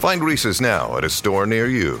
Find Reese's now at a store near you.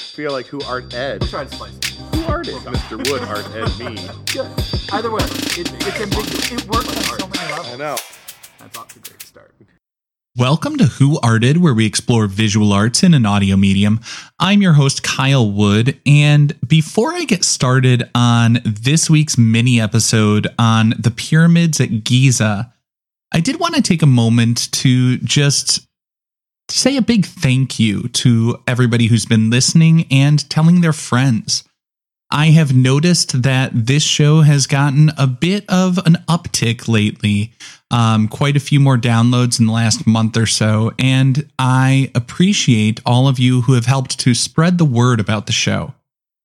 feel like who art Ed. We'll try to spice it. Who art Ed? Mr. Wood art Ed me. Good. Either way, it, it's ambiguous. It works on so many levels. I know. That's off to a great start. Welcome to Who Arted, where we explore visual arts in an audio medium. I'm your host, Kyle Wood. And before I get started on this week's mini episode on the pyramids at Giza, I did want to take a moment to just say a big thank you to everybody who's been listening and telling their friends. I have noticed that this show has gotten a bit of an uptick lately, um, quite a few more downloads in the last month or so, and I appreciate all of you who have helped to spread the word about the show.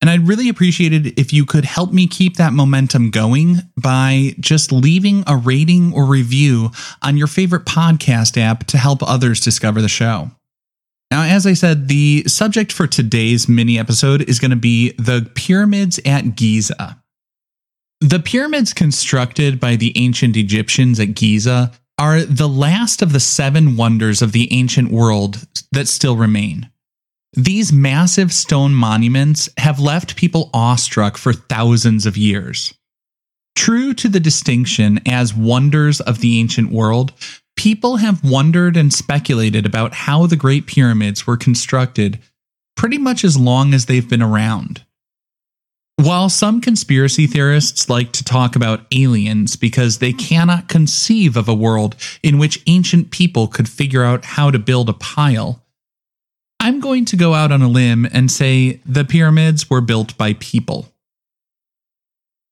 And I'd really appreciate it if you could help me keep that momentum going by just leaving a rating or review on your favorite podcast app to help others discover the show. Now, as I said, the subject for today's mini episode is going to be the pyramids at Giza. The pyramids constructed by the ancient Egyptians at Giza are the last of the seven wonders of the ancient world that still remain. These massive stone monuments have left people awestruck for thousands of years. True to the distinction as wonders of the ancient world, people have wondered and speculated about how the Great Pyramids were constructed pretty much as long as they've been around. While some conspiracy theorists like to talk about aliens because they cannot conceive of a world in which ancient people could figure out how to build a pile, I'm going to go out on a limb and say the pyramids were built by people.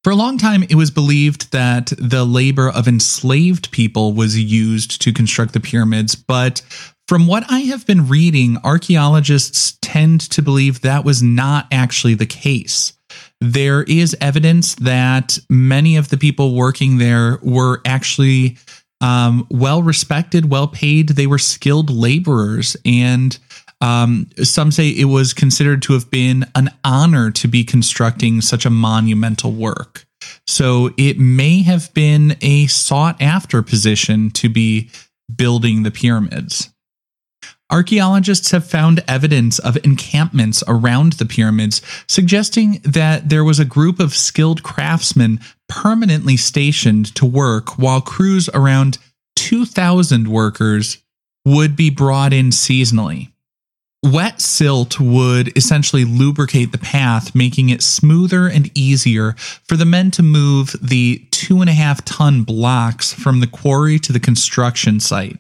For a long time, it was believed that the labor of enslaved people was used to construct the pyramids, but from what I have been reading, archaeologists tend to believe that was not actually the case. There is evidence that many of the people working there were actually um, well respected, well paid. They were skilled laborers, and um, some say it was considered to have been an honor to be constructing such a monumental work. So it may have been a sought after position to be building the pyramids. Archaeologists have found evidence of encampments around the pyramids, suggesting that there was a group of skilled craftsmen permanently stationed to work, while crews around 2,000 workers would be brought in seasonally. Wet silt would essentially lubricate the path, making it smoother and easier for the men to move the two and a half ton blocks from the quarry to the construction site.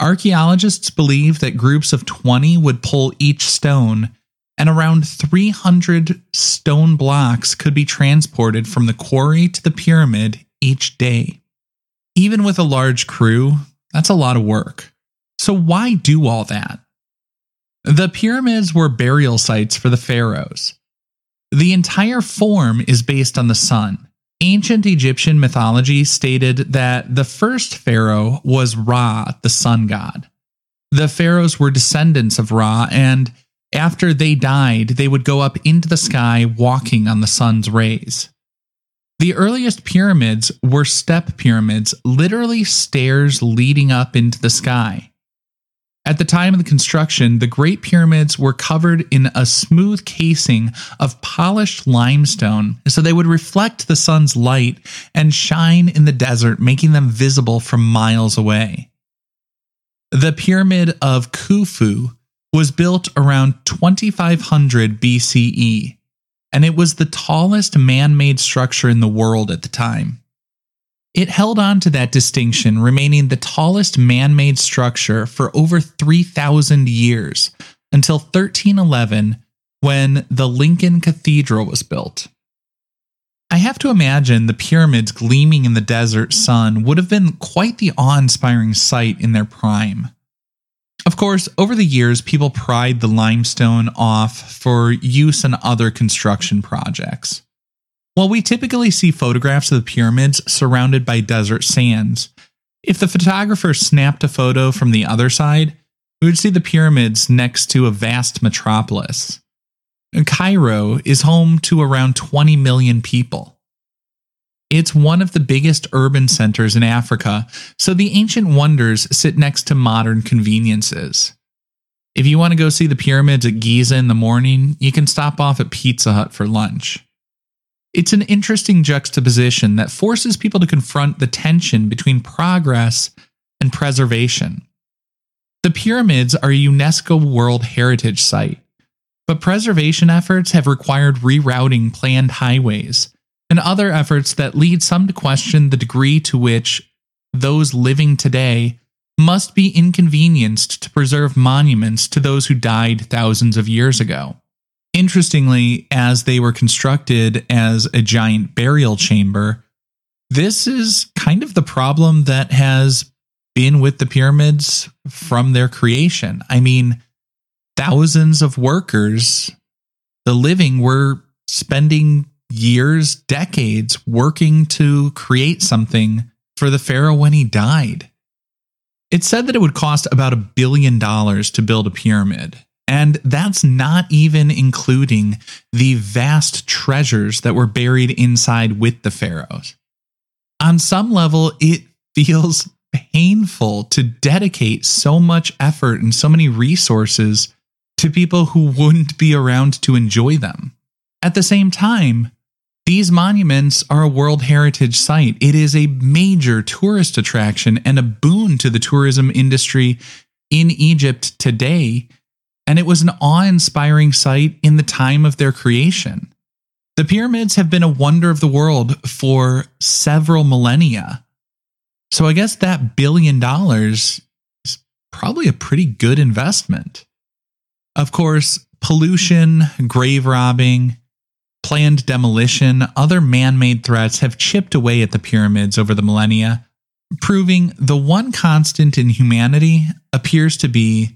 Archaeologists believe that groups of 20 would pull each stone, and around 300 stone blocks could be transported from the quarry to the pyramid each day. Even with a large crew, that's a lot of work. So, why do all that? The pyramids were burial sites for the pharaohs. The entire form is based on the sun. Ancient Egyptian mythology stated that the first pharaoh was Ra, the sun god. The pharaohs were descendants of Ra, and after they died, they would go up into the sky walking on the sun's rays. The earliest pyramids were step pyramids, literally stairs leading up into the sky. At the time of the construction, the Great Pyramids were covered in a smooth casing of polished limestone so they would reflect the sun's light and shine in the desert, making them visible from miles away. The Pyramid of Khufu was built around 2500 BCE, and it was the tallest man made structure in the world at the time. It held on to that distinction, remaining the tallest man made structure for over 3,000 years until 1311 when the Lincoln Cathedral was built. I have to imagine the pyramids gleaming in the desert sun would have been quite the awe inspiring sight in their prime. Of course, over the years, people pried the limestone off for use in other construction projects. While we typically see photographs of the pyramids surrounded by desert sands, if the photographer snapped a photo from the other side, we would see the pyramids next to a vast metropolis. Cairo is home to around 20 million people. It's one of the biggest urban centers in Africa, so the ancient wonders sit next to modern conveniences. If you want to go see the pyramids at Giza in the morning, you can stop off at Pizza Hut for lunch. It's an interesting juxtaposition that forces people to confront the tension between progress and preservation. The pyramids are a UNESCO World Heritage Site, but preservation efforts have required rerouting planned highways and other efforts that lead some to question the degree to which those living today must be inconvenienced to preserve monuments to those who died thousands of years ago. Interestingly, as they were constructed as a giant burial chamber, this is kind of the problem that has been with the pyramids from their creation. I mean, thousands of workers, the living, were spending years, decades working to create something for the pharaoh when he died. It said that it would cost about a billion dollars to build a pyramid. And that's not even including the vast treasures that were buried inside with the pharaohs. On some level, it feels painful to dedicate so much effort and so many resources to people who wouldn't be around to enjoy them. At the same time, these monuments are a World Heritage Site. It is a major tourist attraction and a boon to the tourism industry in Egypt today. And it was an awe inspiring sight in the time of their creation. The pyramids have been a wonder of the world for several millennia. So I guess that billion dollars is probably a pretty good investment. Of course, pollution, grave robbing, planned demolition, other man made threats have chipped away at the pyramids over the millennia, proving the one constant in humanity appears to be